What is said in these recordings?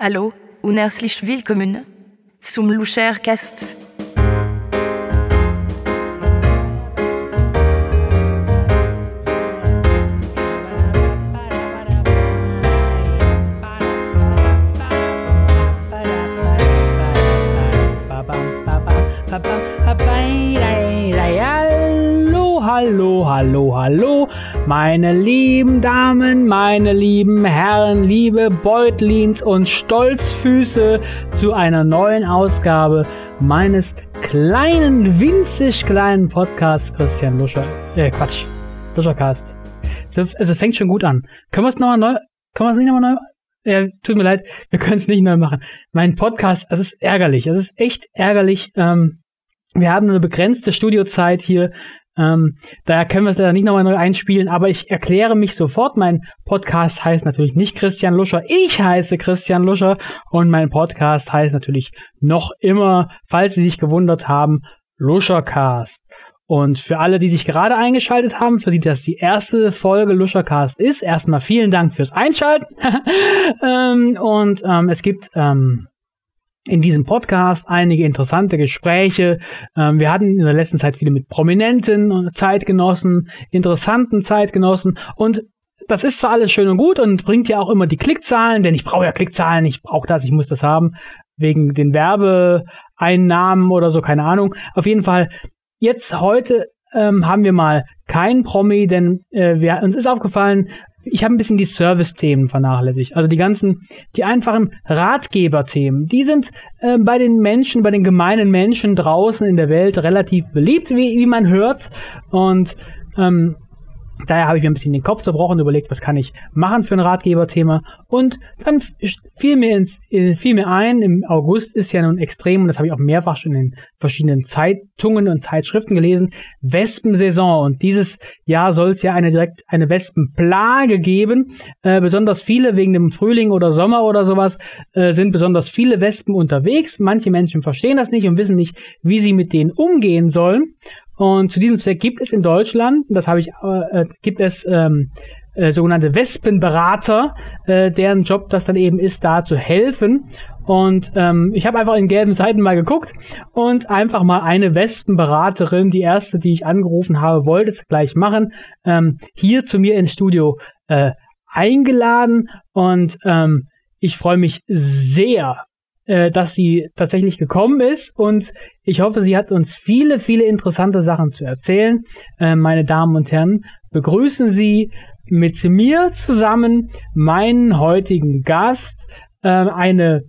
Hallo und herzlich willkommen zum Luchercast. Hallo, meine lieben Damen, meine lieben Herren, liebe Beutlins und Stolzfüße zu einer neuen Ausgabe meines kleinen, winzig kleinen Podcasts Christian Luscher. Äh, Quatsch, Luschercast. So, also fängt schon gut an. Können wir es nochmal neu, können wir es nicht nochmal neu ja, tut mir leid, wir können es nicht neu machen. Mein Podcast, es ist ärgerlich, es ist echt ärgerlich. Ähm, wir haben eine begrenzte Studiozeit hier, ähm, daher können wir es leider nicht nochmal neu einspielen, aber ich erkläre mich sofort. Mein Podcast heißt natürlich nicht Christian Luscher, ich heiße Christian Luscher und mein Podcast heißt natürlich noch immer, falls Sie sich gewundert haben, Luschercast. Und für alle, die sich gerade eingeschaltet haben, für die das die erste Folge Luschercast ist, erstmal vielen Dank fürs Einschalten. ähm, und ähm, es gibt ähm, in diesem Podcast einige interessante Gespräche. Ähm, wir hatten in der letzten Zeit viele mit prominenten Zeitgenossen, interessanten Zeitgenossen und das ist zwar alles schön und gut und bringt ja auch immer die Klickzahlen, denn ich brauche ja Klickzahlen, ich brauche das, ich muss das haben, wegen den Werbeeinnahmen oder so, keine Ahnung. Auf jeden Fall Jetzt heute ähm, haben wir mal keinen Promi, denn äh, wir, uns ist aufgefallen, ich habe ein bisschen die Service-Themen vernachlässigt. Also die ganzen, die einfachen Ratgeber-Themen, die sind äh, bei den Menschen, bei den gemeinen Menschen draußen in der Welt relativ beliebt, wie, wie man hört. Und ähm, Daher habe ich mir ein bisschen den Kopf zerbrochen, und überlegt, was kann ich machen für ein Ratgeberthema. Und dann fiel mir, ins, äh, fiel mir ein, im August ist ja nun extrem, und das habe ich auch mehrfach schon in verschiedenen Zeitungen und Zeitschriften gelesen, Wespensaison. Und dieses Jahr soll es ja eine direkt eine Wespenplage geben. Äh, besonders viele wegen dem Frühling oder Sommer oder sowas äh, sind besonders viele Wespen unterwegs. Manche Menschen verstehen das nicht und wissen nicht, wie sie mit denen umgehen sollen. Und zu diesem Zweck gibt es in Deutschland, das habe ich, äh, gibt es ähm, äh, sogenannte Wespenberater, äh, deren Job das dann eben ist, da zu helfen. Und ähm, ich habe einfach in gelben Seiten mal geguckt und einfach mal eine Wespenberaterin, die erste, die ich angerufen habe, wollte es gleich machen, ähm, hier zu mir ins Studio äh, eingeladen. Und ähm, ich freue mich sehr, äh, dass sie tatsächlich gekommen ist und ich hoffe, sie hat uns viele, viele interessante Sachen zu erzählen. Äh, meine Damen und Herren, begrüßen Sie mit mir zusammen meinen heutigen Gast, äh, eine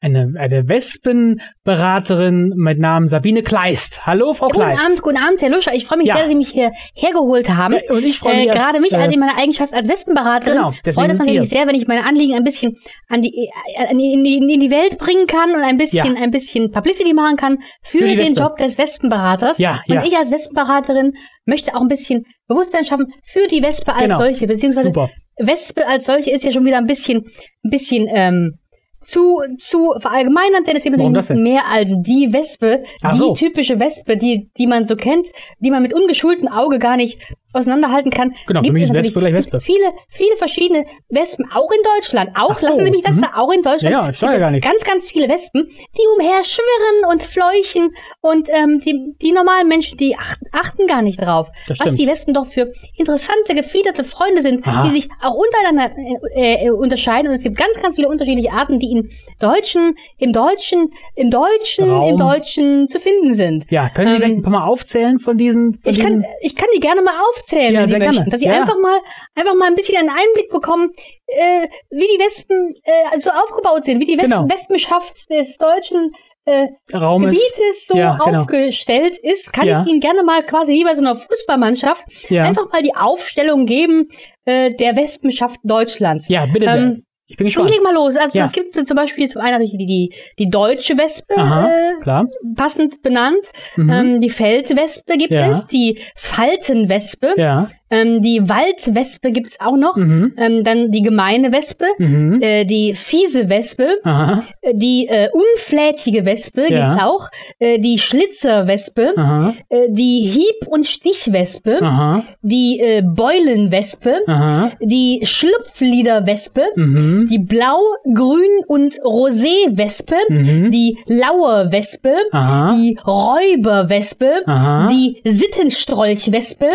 eine, eine Wespenberaterin mit Namen Sabine Kleist. Hallo, Frau Kleist. Guten Abend, guten Abend, Herr Luscher. Ich freue mich ja. sehr, dass Sie mich hier hergeholt haben. Ja, und ich freue mich. Äh, gerade mich, als in meiner Eigenschaft als Wespenberaterin. Genau, freut es natürlich sehr, wenn ich meine Anliegen ein bisschen an die, an die, in, die, in die Welt bringen kann und ein bisschen, ja. ein bisschen Publicity machen kann für, für den Job des Wespenberaters. Ja, und ich als Wespenberaterin möchte auch ein bisschen Bewusstsein schaffen für die Wespe als genau. solche, beziehungsweise Super. Wespe als solche ist ja schon wieder ein bisschen, ein bisschen, ähm, zu, zu verallgemeinern, denn es gibt natürlich mehr als die Wespe, Ach die so. typische Wespe, die, die man so kennt, die man mit ungeschultem Auge gar nicht auseinanderhalten kann. Genau, gibt für mich ist Wespe gleich Wespe. Viele, viele verschiedene Wespen, auch in Deutschland. Auch, so. lassen Sie mich das mhm. da, auch in Deutschland. Ja, ich ja gar nicht. Ganz, ganz viele Wespen, die umher schwirren und fleuchen und ähm, die, die normalen Menschen, die achten, achten gar nicht drauf, was die Wespen doch für interessante, gefiederte Freunde sind, Aha. die sich auch untereinander äh, äh, unterscheiden. Und es gibt ganz, ganz viele unterschiedliche Arten, die in Deutschen, im Deutschen, im Deutschen, Raum. im Deutschen zu finden sind. Ja, können Sie ähm, ein paar Mal aufzählen von diesen? Von ich, diesen? kann, ich kann die gerne mal aufzählen aufzählen, ja, wenn Sie möchten. Dass Sie ja. einfach mal, einfach mal ein bisschen einen Einblick bekommen, äh, wie die Wespen äh, so aufgebaut sind, wie die Wespen, genau. Wespenschaft des deutschen äh, Gebietes so ja, genau. aufgestellt ist, kann ja. ich Ihnen gerne mal quasi wie bei so einer Fußballmannschaft einfach mal die Aufstellung geben äh, der Wespenschaft Deutschlands. Ja, bitte sehr. Ähm, ich bin gespannt. Ich leg mal los. Also ja. es gibt zum Beispiel zum einen natürlich die, die, die deutsche Wespe, Aha, äh, klar. passend benannt. Mhm. Ähm, die Feldwespe gibt ja. es, die Faltenwespe. Ja. Ähm, die Waldwespe gibt's auch noch. Mhm. Ähm, dann die gemeine Wespe, mhm. äh, die fiese Wespe, Aha. Äh, die äh, unflätige Wespe ja. gibt's auch, äh, die Schlitzerwespe, äh, die Hieb- und Stichwespe, Aha. die äh, Beulenwespe, Aha. die Schlupfliederwespe, mhm die Blau, Grün und Rosé-Wespe, mhm. die Laue-Wespe, die Räuber-Wespe, die Sittenstrolch-Wespe,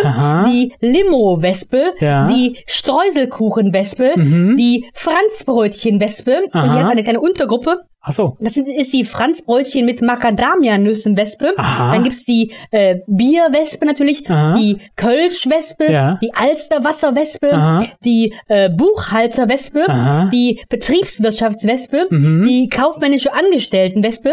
die Limo-Wespe, ja. die Streuselkuchen-Wespe, mhm. die Franzbrötchen-Wespe und die hat eine kleine Untergruppe Ach so. Das ist die Franzbräutchen mit Macadamia-Nüssen-Wespe. Dann gibt's die äh, Bierwespe natürlich, Aha. die Kölschwespe, ja. die Alsterwasserwespe, die äh, Buchhalterwespe, Aha. die Betriebswirtschaftswespe, mhm. die kaufmännische Angestelltenwespe,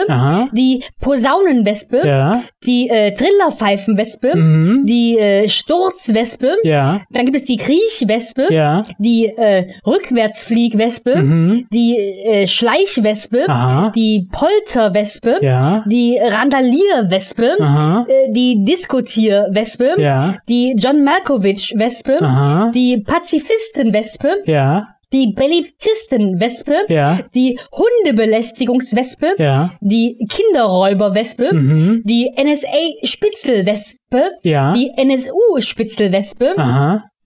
die Posaunenwespe, ja. die äh, Trillerpfeifenwespe, mhm. die äh, Sturzwespe. Ja. Dann gibt es die Kriechwespe, ja. die äh, Rückwärtsfliegwespe, mhm. die äh, Schleichwespe. Aha. Die Polterwespe, ja. die Randalierwespe, äh, die Diskutierwespe, ja. die John Malkovich-Wespe, die Pazifistenwespe, ja die Bellizistenwespe, ja. die Hundebelästigungswespe, ja. die Kinderräuberwespe, mhm. die NSA-Spitzelwespe, ja. die NSU-Spitzelwespe,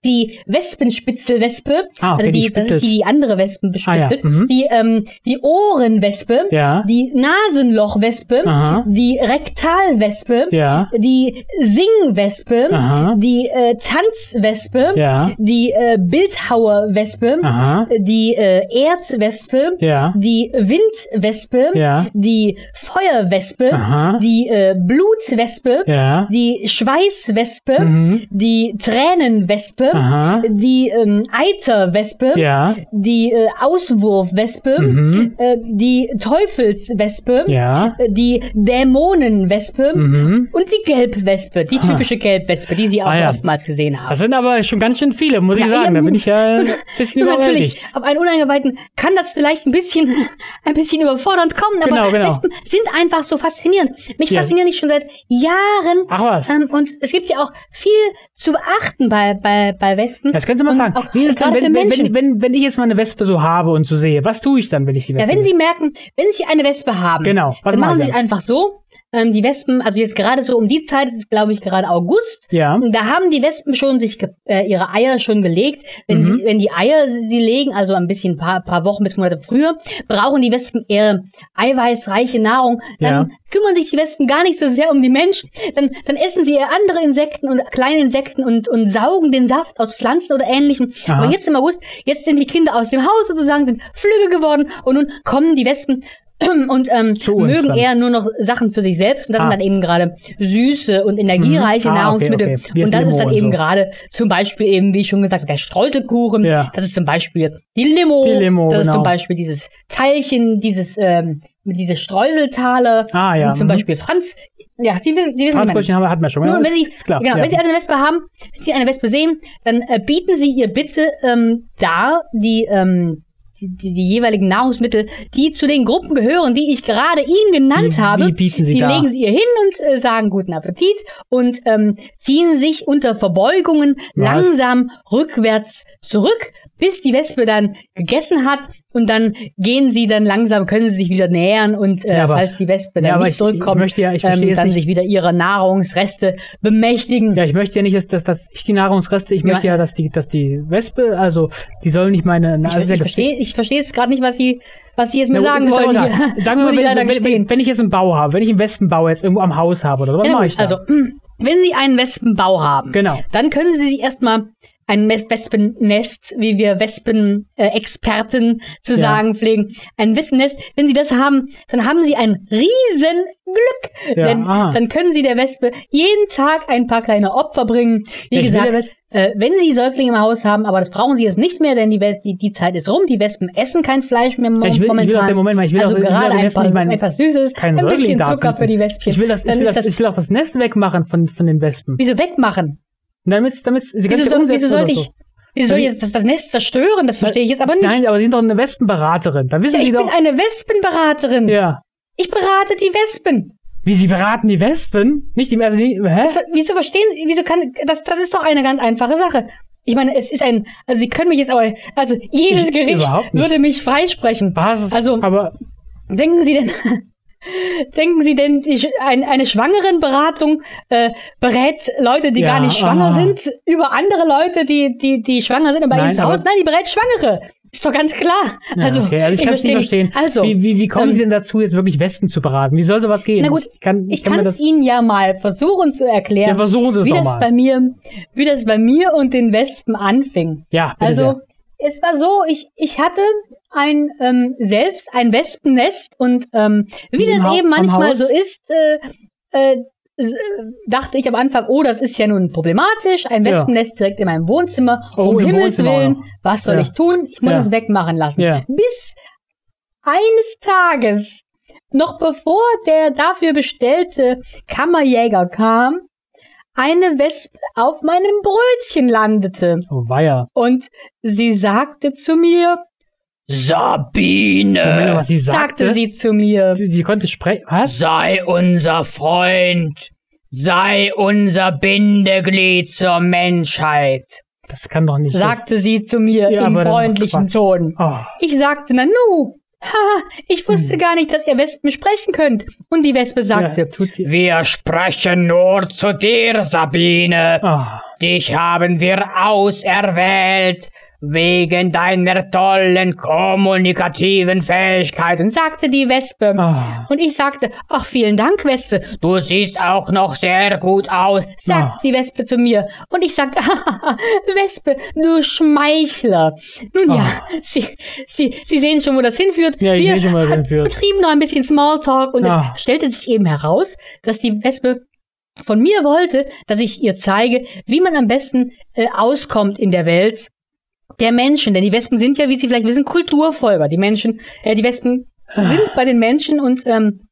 die Wespenspitzelwespe, ah, okay, also die, die das ist die, die andere Wespenspitzel, ah, ja. mhm. die, ähm, die Ohrenwespe, ja. die Nasenlochwespe, Aha. die Rektalwespe, ja. die Singwespe, Aha. die äh, Tanzwespe, ja. die äh, Bildhauerwespe, Aha. die äh, Erdwespe, ja. die Windwespe, ja. die Feuerwespe, Aha. die äh, Blutwespe, ja. die Schweißwespe, mhm. die Tränenwespe, Aha. die ähm, Eiterwespe, ja. die äh, Auswurfwespe, mhm. äh, die Teufelswespe, ja. äh, die Dämonenwespe mhm. und die Gelbwespe, die typische Gelbwespe, die Sie auch ah, ja. oftmals gesehen haben. Das sind aber schon ganz schön viele, muss ich sagen. Da bin ich ja ein bisschen überwältigt. Natürlich, auf einen Uneingeweihten kann das vielleicht ein bisschen, ein bisschen überfordernd kommen, aber genau, genau. Wespen sind einfach so faszinierend. Mich faszinieren die schon seit Jahren. Ach was. Ähm, und es gibt ja auch viel zu beachten bei, bei, bei Wespen. Das können Sie mal sagen. Wie ist es dann, wenn, wenn, wenn, wenn ich jetzt mal eine Wespe so habe und so sehe? Was tue ich dann, wenn ich die Wespe Ja, wenn Sie merken, wenn Sie eine Wespe haben, genau, dann machen Sie es einfach so, ähm, die Wespen, also jetzt gerade so um die Zeit, es ist glaube ich gerade August, ja. da haben die Wespen schon sich äh, ihre Eier schon gelegt. Wenn, mhm. sie, wenn die Eier sie legen, also ein bisschen paar, paar Wochen bis Monate früher, brauchen die Wespen eher eiweißreiche Nahrung. Dann ja. kümmern sich die Wespen gar nicht so sehr um die Menschen. Dann, dann essen sie eher andere Insekten und kleine Insekten und, und saugen den Saft aus Pflanzen oder ähnlichem. Aha. Aber jetzt im August, jetzt sind die Kinder aus dem Haus sozusagen, sind Flügge geworden und nun kommen die Wespen und ähm, mögen eher nur noch Sachen für sich selbst. Und das ah. sind dann eben gerade süße und energiereiche mhm. ah, Nahrungsmittel. Okay, okay. Und das ist dann eben so. gerade zum Beispiel eben, wie ich schon gesagt habe, der Streuselkuchen. Ja. Das ist zum Beispiel die Limo. Die Limo das genau. ist zum genau. Beispiel dieses Teilchen, dieses ähm, diese Streuseltale. Ah, ja. Das sind zum mhm. Beispiel Franz. Ja, die, die wissen Franzbrötchen haben, hatten wir schon. Nur, wenn Sie, klar, genau, ja. wenn Sie eine Wespe haben, wenn Sie eine Wespe sehen, dann äh, bieten Sie ihr bitte ähm, da die ähm, die, die, die jeweiligen Nahrungsmittel, die zu den Gruppen gehören, die ich gerade Ihnen genannt wie, habe, wie die da? legen Sie ihr hin und äh, sagen guten Appetit und ähm, ziehen sich unter Verbeugungen Was? langsam rückwärts zurück, bis die Wespe dann gegessen hat und dann gehen sie dann langsam, können sie sich wieder nähern und äh, ja, aber, falls die Wespe dann ja, nicht ich, zurückkommt, ich ja, ich ähm, dann nicht. sich wieder ihrer Nahrungsreste bemächtigen. Ja, ich möchte ja nicht, dass, dass, dass ich die Nahrungsreste, ich möchte ja, dass die, dass die Wespe, also die soll nicht meine. Ich, also, ich verstehe, ich verstehe es gerade nicht, was sie was Sie jetzt mir sagen wollen. Sagen wir mal, wenn, wenn, wenn, wenn, ich jetzt einen Bau habe, wenn ich einen Wespenbau jetzt irgendwo am Haus habe oder was ja, mache ich da? Also, wenn Sie einen Wespenbau haben, genau. dann können Sie sich erstmal ein Wespennest, wie wir Wespen-Experten zu ja. sagen pflegen. Ein Wespennest, wenn Sie das haben, dann haben Sie ein riesen Glück. Ja, Denn aha. dann können Sie der Wespe jeden Tag ein paar kleine Opfer bringen. Wie ja, gesagt, äh, wenn Sie Säuglinge im Haus haben, aber das brauchen Sie jetzt nicht mehr, denn die, die, die Zeit ist rum. Die Wespen essen kein Fleisch mehr momentan. Ich will, ich will auch den Moment mal, ich will also auch, gerade ein, paar, mein, ein paar Süßes, ein bisschen Zucker für die Wespchen. Ich will, das, ich, will das, ich will auch das Nest wegmachen von, von den Wespen. Wieso wegmachen? Damit, damit sie wieso, soll, wieso sollte ich, so. wieso soll ich jetzt das, das Nest zerstören? Das verstehe ich jetzt aber nicht. Nein, aber Sie sind doch eine Wespenberaterin. Da wissen ja, Sie ich doch. bin eine Wespenberaterin. Ja. Ich berate die Wespen. Wie Sie beraten die Wespen? Nicht die, also die, hä? Das, wieso verstehen, wieso kann, das, das ist doch eine ganz einfache Sache. Ich meine, es ist ein, also Sie können mich jetzt aber, also jedes ich, Gericht würde mich freisprechen. Was? Also, aber denken Sie denn, Denken Sie denn, die, ein, eine Schwangerenberatung äh, berät Leute, die ja, gar nicht schwanger aha. sind, über andere Leute, die, die, die schwanger sind und bei Ihnen zu Hause? Nein, die berät Schwangere. Ist doch ganz klar. Also, ja, okay. also ich, ich kann es nicht verstehen. Also, wie, wie, wie kommen ähm, Sie denn dazu, jetzt wirklich Wespen zu beraten? Wie soll sowas gehen? Na gut, ich kann es kann Ihnen ja mal versuchen zu erklären, ja, versuchen Sie es wie das mal. bei mir, wie das bei mir und den Wespen anfing. Ja, bitte also sehr. Es war so, ich ich hatte ein ähm, selbst ein Wespennest und ähm, wie, das eben manchmal so ist, äh, äh, dachte ich am Anfang, oh, das ist ja nun problematisch, ein Wespennest ja. direkt in meinem Wohnzimmer. Oh, um Himmels Wohnzimmer Willen, was soll ja. ich tun? Ich muss ja. es wegmachen lassen. Bis eines Tages, noch bevor der dafür bestellte Kammerjäger kam, eine Wespe auf meinem Brötchen landete. Oh, weia. Und sie sagte zu mir, Sabine, Moment, was sie sagte, sagte sie zu mir. Sie, sie konnte sprechen. Was? Sei unser Freund. Sei unser Bindeglied zur Menschheit. Das kann doch nicht. Sagte sie zu mir ja, im freundlichen Ton. Oh. Ich sagte, na nu, Haha, ich wusste hm. gar nicht, dass ihr Wespen sprechen könnt. Und die Wespe sagte, ja, wir sprechen nur zu dir, Sabine. Oh. Dich haben wir auserwählt, Wegen deiner tollen kommunikativen Fähigkeiten, sagte die Wespe. Oh. Und ich sagte, ach, vielen Dank, Wespe. Du siehst auch noch sehr gut aus, sagt oh. die Wespe zu mir. Und ich sagte, Wespe, du Schmeichler. Nun oh. ja, Sie, Sie, Sie sehen schon, wo das hinführt. Ja, ich Wir schon, wo das hinführt. betrieben noch ein bisschen Smalltalk und es stellte sich eben heraus, dass die Wespe von mir wollte, dass ich ihr zeige, wie man am besten äh, auskommt in der Welt der Menschen, denn die Wespen sind ja, wie Sie vielleicht wissen, Kulturfolger. Die Menschen, äh, die Wespen ah. sind bei den Menschen und ähm,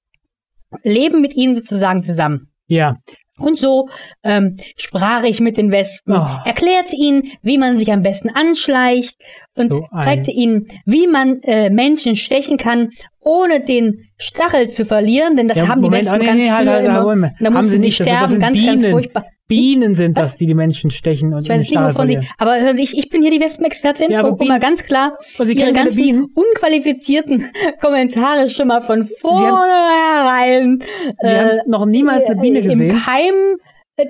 leben mit ihnen sozusagen zusammen. Ja. Und so ähm, sprach ich mit den Wespen, oh. erklärte ihnen, wie man sich am besten anschleicht und so zeigte ihnen, wie man äh, Menschen stechen kann, ohne den Stachel zu verlieren, denn das ja, haben Moment, die Wespen oh, nee, ganz nee, halt, halt, halt, Da mussten sie nicht, sterben, ganz, Bienen. ganz furchtbar. Bienen sind Was? das, die die Menschen stechen und ich weiß nicht, wovon die, aber hören Sie, ich, ich bin hier die Wespenexpertin ja, und um mal ganz klar und Sie Ihre ganzen Bienen? unqualifizierten Kommentare schon mal von vornherein äh, noch niemals eine Biene gesehen. Im Keim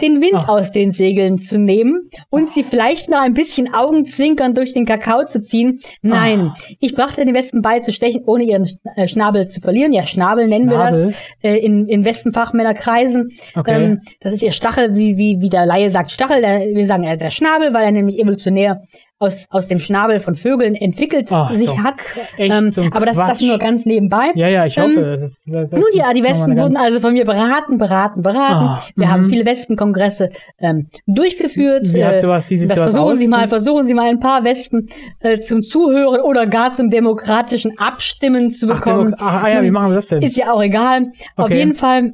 den Wind Ach. aus den Segeln zu nehmen und sie vielleicht noch ein bisschen Augenzwinkern durch den Kakao zu ziehen. Nein, Ach. ich brachte den Wespen bei zu stechen, ohne ihren äh, Schnabel zu verlieren. Ja, Schnabel nennen Schnabel. wir das äh, in, in Wespenfachmännerkreisen. Okay. Ähm, das ist ihr Stachel, wie, wie, wie der Laie sagt Stachel. Der, wir sagen äh, der Schnabel, weil er nämlich evolutionär aus, aus dem Schnabel von Vögeln entwickelt Ach, sich hat. Ähm, aber das, das nur ganz nebenbei. Ja, ja, ich hoffe. Ähm, das, das, nun ja, die Wespen wurden also von mir beraten, beraten, beraten. Oh, Wir haben mhm. viele Wespenkongresse ähm, durchgeführt. Wie äh, sowas, wie das versuchen aus? Sie mal, versuchen Sie mal ein paar Wespen äh, zum Zuhören oder gar zum demokratischen Abstimmen zu bekommen. Ach, ach ah, ja, wie machen wir das denn? Ist ja auch egal. Okay. Auf jeden Fall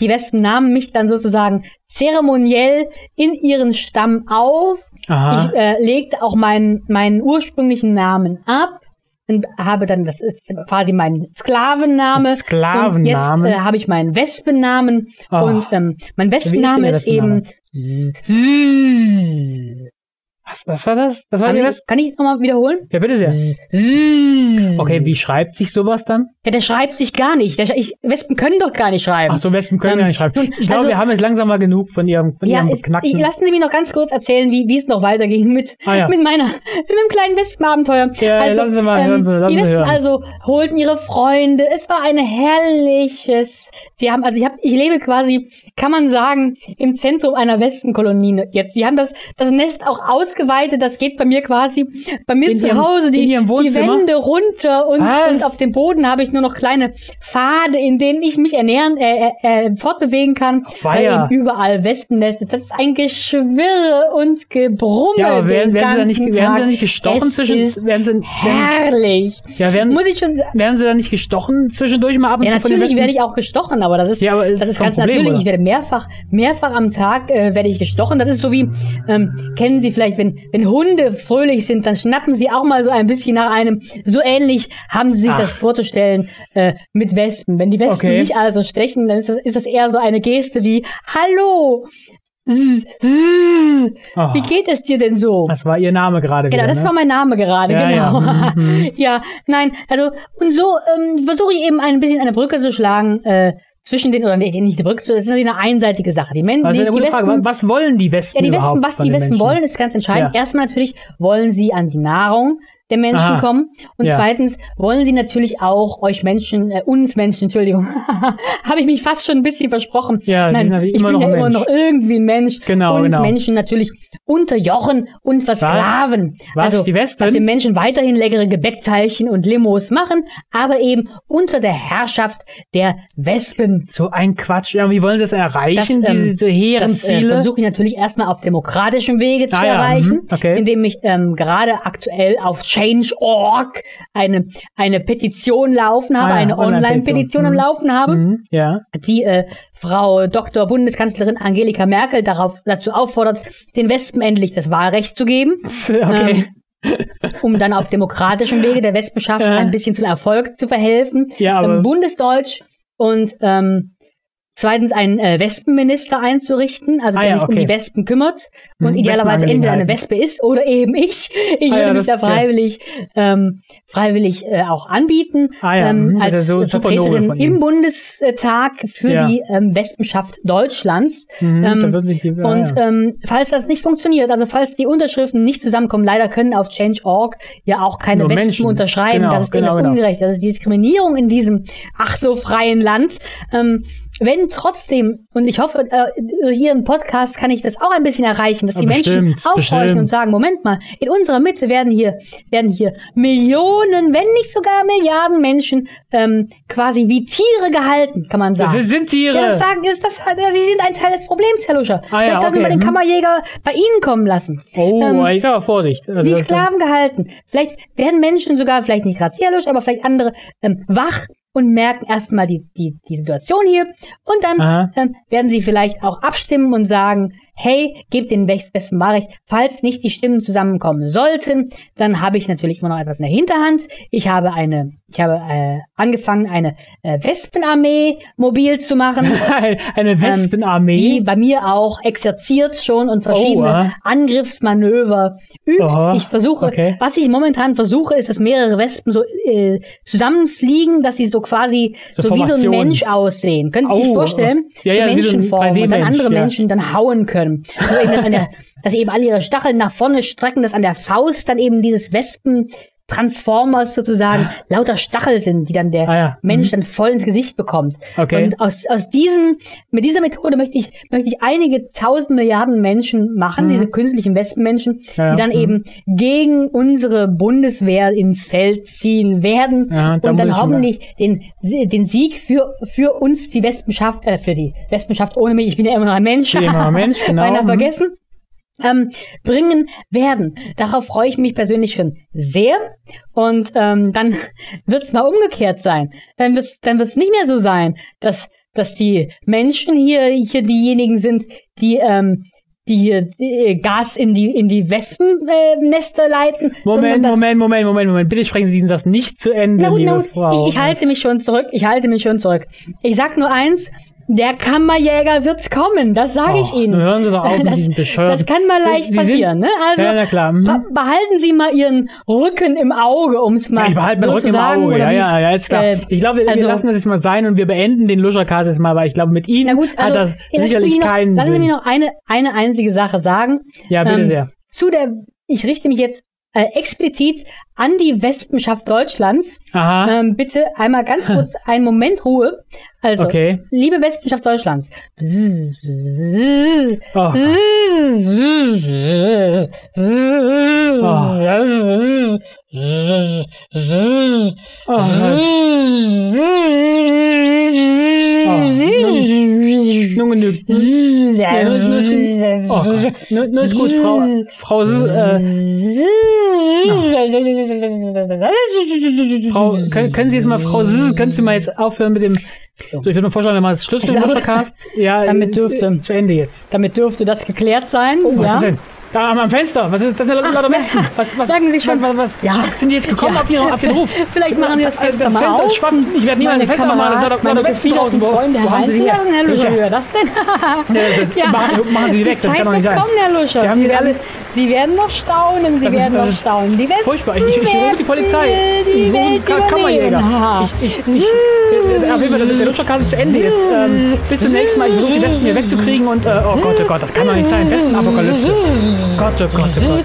die Wespen nahmen mich dann sozusagen zeremoniell in ihren Stamm auf. Aha. Ich äh, legte auch meinen, meinen ursprünglichen Namen ab und habe dann, das ist quasi mein Sklavenname. Sklavenname. Und jetzt äh, habe ich meinen Wespennamen. Oh. Und ähm, mein Wespenname ist, ist eben was, was war das? Was war kann, ich, kann ich nochmal wiederholen? Ja, bitte sehr. Okay, wie schreibt sich sowas dann? Ja, der schreibt sich gar nicht. Der, ich, Wespen können doch gar nicht schreiben. Ach so, Wespen können ähm, gar nicht schreiben. Ich glaube, also, wir haben jetzt langsam mal genug von ihrem, von ja, ihrem Knacken. Lassen Sie mich noch ganz kurz erzählen, wie, wie es noch weiterging mit, ah, ja. mit meiner, mit meinem kleinen Wespenabenteuer. Ja, also, lassen Sie mal ähm, hören. Sie, lassen die Wespen hören. also holten ihre Freunde. Es war ein herrliches, sie haben, also ich habe, ich lebe quasi, kann man sagen, im Zentrum einer Wespenkolonie jetzt. Sie haben das, das Nest auch ausgeweitet, das geht bei mir quasi, bei mir in zu ihrem, Hause die, die Wände runter und, und, auf dem Boden habe ich nur noch kleine Pfade, in denen ich mich ernähren, äh, äh, äh fortbewegen kann, weil eben überall Wespennest ist. Das ist ein Geschwirre und Gebrumme. Ja, aber werden, werden sie da nicht, werden sie da nicht gestochen es zwischen, werden sie, herrlich. Ja, werden, Muss ich schon, werden sie da nicht gestochen zwischendurch mal ab und ja, zu natürlich werde ich auch gestochen, aber das ist, ja, aber das ist ganz Problem, natürlich. Oder? Ich werde mehrfach, mehrfach am Tag äh, werde ich gestochen. Das ist so wie, ähm, kennen Sie vielleicht, wenn, wenn Hunde fröhlich sind, dann schnappen sie auch mal so ein bisschen nach einem. So ähnlich haben sie sich Ach. das vorzustellen äh, mit Wespen. Wenn die Wespen okay. mich also stechen, dann ist das, ist das eher so eine Geste wie Hallo. Oh. Wie geht es dir denn so? Das war ihr Name gerade. Genau, wieder, das ne? war mein Name gerade, ja, genau. Ja. Mhm. ja, nein, also und so ähm, versuche ich eben ein bisschen eine Brücke zu schlagen äh, zwischen den, oder nicht die Brücke, das ist natürlich eine einseitige Sache. Die Menschen, also die, die Wespen, was wollen die Wespen? Ja, die Wespen, was die Wespen wollen, ist ganz entscheidend. Ja. Erstmal natürlich wollen sie an die Nahrung der Menschen Aha. kommen. Und ja. zweitens wollen sie natürlich auch euch Menschen, äh, uns Menschen, Entschuldigung, habe ich mich fast schon ein bisschen versprochen. Ja, Nein, ich bin ja immer noch irgendwie ein Mensch. Genau, uns genau. Menschen natürlich unterjochen und versklaven. Was? Also, die Wespen? dass wir Menschen weiterhin leckere Gebäckteilchen und Limos machen, aber eben unter der Herrschaft der Wespen. So ein Quatsch. Ja, wie wollen sie das erreichen, das, ähm, diese hehren Das äh, versuche ich natürlich erstmal auf demokratischem Wege zu ah, erreichen, ja. mhm. okay. indem ich ähm, gerade aktuell auf Change.org eine, eine Petition laufen habe, ah, ja, eine Online-Petition Online am Laufen habe, mhm. ja. die äh, Frau Dr. Bundeskanzlerin Angelika Merkel darauf, dazu auffordert, den Wespen endlich das Wahlrecht zu geben. Okay. Ähm, um dann auf demokratischem Wege der Wespenschaft ja. ein bisschen zum Erfolg zu verhelfen. Ja, aber ähm, Bundesdeutsch und ähm, Zweitens einen äh, Wespenminister einzurichten, also der ah, ja, sich okay. um die Wespen kümmert und hm, idealerweise entweder eine Wespe ist oder eben ich. Ich ah, würde ja, mich da freiwillig, ja. ähm, freiwillig äh, auch anbieten ah, ähm, hm, als so Vertreterin im Bundestag für die ähm, Wespenschaft Deutschlands. Mhm, ähm, die, und ähm, falls das nicht funktioniert, also falls die Unterschriften nicht zusammenkommen, leider können auf Change.org ja auch keine Nur Wespen Menschen. unterschreiben. Genau, das ist genau, genau. ungerecht. Das ist Diskriminierung in diesem ach so freien Land. Ähm, wenn trotzdem, und ich hoffe, äh, durch Ihren Podcast kann ich das auch ein bisschen erreichen, dass die bestimmt, Menschen aufhorchen und sagen, Moment mal, in unserer Mitte werden hier, werden hier Millionen, wenn nicht sogar Milliarden Menschen ähm, quasi wie Tiere gehalten, kann man sagen. Das sind Tiere. Ja, das sagen, ist das, Sie sind ein Teil des Problems, Herr Luscher. Ah, ja, Vielleicht sollten okay. wir den hm. Kammerjäger bei Ihnen kommen lassen. Oh, ähm, ich sag aber Vorsicht. Also, wie Sklaven gehalten. Vielleicht werden Menschen sogar, vielleicht nicht gerade Herr Luscher, aber vielleicht andere ähm, wach und merken erstmal die, die, die Situation hier. Und dann ähm, werden sie vielleicht auch abstimmen und sagen, hey, gebt den besten Wahlrecht. Falls nicht die Stimmen zusammenkommen sollten, dann habe ich natürlich immer noch etwas in der Hinterhand. Ich habe eine, ich habe äh, angefangen, eine äh, Wespenarmee mobil zu machen. eine ähm, Wespenarmee? Ähm, die bei mir auch exerziert schon und verschiedene oh, Angriffsmanöver übt. Oh, ich versuche, okay. was ich momentan versuche, ist, dass mehrere Wespen so äh, zusammenfliegen, dass sie so quasi so, so wie so ein Mensch aussehen. Können Sie oh, sich vorstellen? Ja, ja, Menschenform so und dann andere ja. Menschen dann hauen können können. Also eben, dass, an der, dass sie eben alle ihre Stacheln nach vorne strecken, dass an der Faust dann eben dieses Wespen Transformers sozusagen lauter Stachel sind, die dann der ah, ja. Mensch dann voll ins Gesicht bekommt. Okay. Und aus, aus diesen, mit dieser Methode möchte ich, möchte ich einige tausend Milliarden Menschen machen, mhm. diese künstlichen Wespenmenschen, ja, die dann mhm. eben gegen unsere Bundeswehr ins Feld ziehen werden ja, und dann hoffentlich den, den Sieg für, für uns die Wespenschaft, äh, für die Wespenschaft ohne mich, ich bin ja immer noch ein Mensch, ich bin immer ein Mensch genau. beinahe mhm. vergessen ähm, bringen werden. Darauf freue ich mich persönlich schon sehr. Und ähm, dann wird es mal umgekehrt sein. Dann wird es dann wird's nicht mehr so sein, dass, dass die Menschen hier, hier diejenigen sind, die ähm, die, die Gas in die in die Wespennester äh, leiten. Moment, Moment, Moment, Moment, Moment. Bitte sprechen Sie das nicht zu Ende, na, liebe na, Frau. Ich, ich halte mich schon zurück. Ich halte mich schon zurück. Ich sag nur eins: der Kammerjäger wird's kommen, das sage ich Ihnen. Hören Sie doch auf mit diesem Bescheuert. Das kann mal leicht Sie passieren, ne? Also ja, na klar. Mhm. behalten Sie mal Ihren Rücken im Auge, ums mal ja, ich behalte meinen Rücken im Auge, ja, ja, ja, ist klar. Äh, ich glaube, wir also, lassen das jetzt mal sein und wir beenden den Luschercast jetzt mal, weil ich glaube, mit Ihnen na gut, also, hat das sicherlich noch, keinen Lassen Sinn. Sie mir noch eine, eine einzige Sache sagen. Ja, bitte ähm, sehr. Zu der, ich richte mich jetzt äh, explizit an die Wespenschaft Deutschlands. Aha. Ähm, bitte einmal ganz kurz einen Moment Ruhe. Also, okay. liebe Wespenschaft Deutschlands. Oh. Oh. Nun genügt. Ja, nur, oh nur, nur ist gut, Frau. Frau. Äh, Frau, können, können Sie jetzt mal, Frau, können Sie mal jetzt aufhören mit dem so. ich würde mir vorstellen, wenn man das Schluss Podcast, ja, damit dürfte, zu Ende jetzt. Damit dürfte das geklärt sein. Oh, was ja. ist denn? Da am Fenster. Was ist das? Sind lauter Menschen. Was, was, Sagen Sie schon. Was, was, ja. Sind die jetzt gekommen ja. auf, ihren, auf Ihren Ruf? Vielleicht machen die das Fenster das mal Fenster auf. ist schwamm. Ich werde niemals das Fenster machen. Das ist lauter, Menschen draußen. Wo, Freunde wo haben Sie die her? Herr Luscher, wie das denn? ja. machen, machen Sie die weg. Die das kann doch nicht sein. kommen, Herr Luscher. Sie, haben Sie, alle, Sie werden noch staunen. Sie das werden ist, noch staunen. Die Westen furchtbar. Ich, ich, ich rufe die Polizei. Die Welt Kammerjäger. Ich, ich, ich, auf jeden Fall, der Lutscherkarte ist zu Ende jetzt. Ähm, bis zum nächsten Mal. Ich versuche die Westen hier wegzukriegen und, äh, oh Gott, oh Gott, das kann doch nicht sein. Westen-Apokalypse. Gott, oh Gott, oh Gott.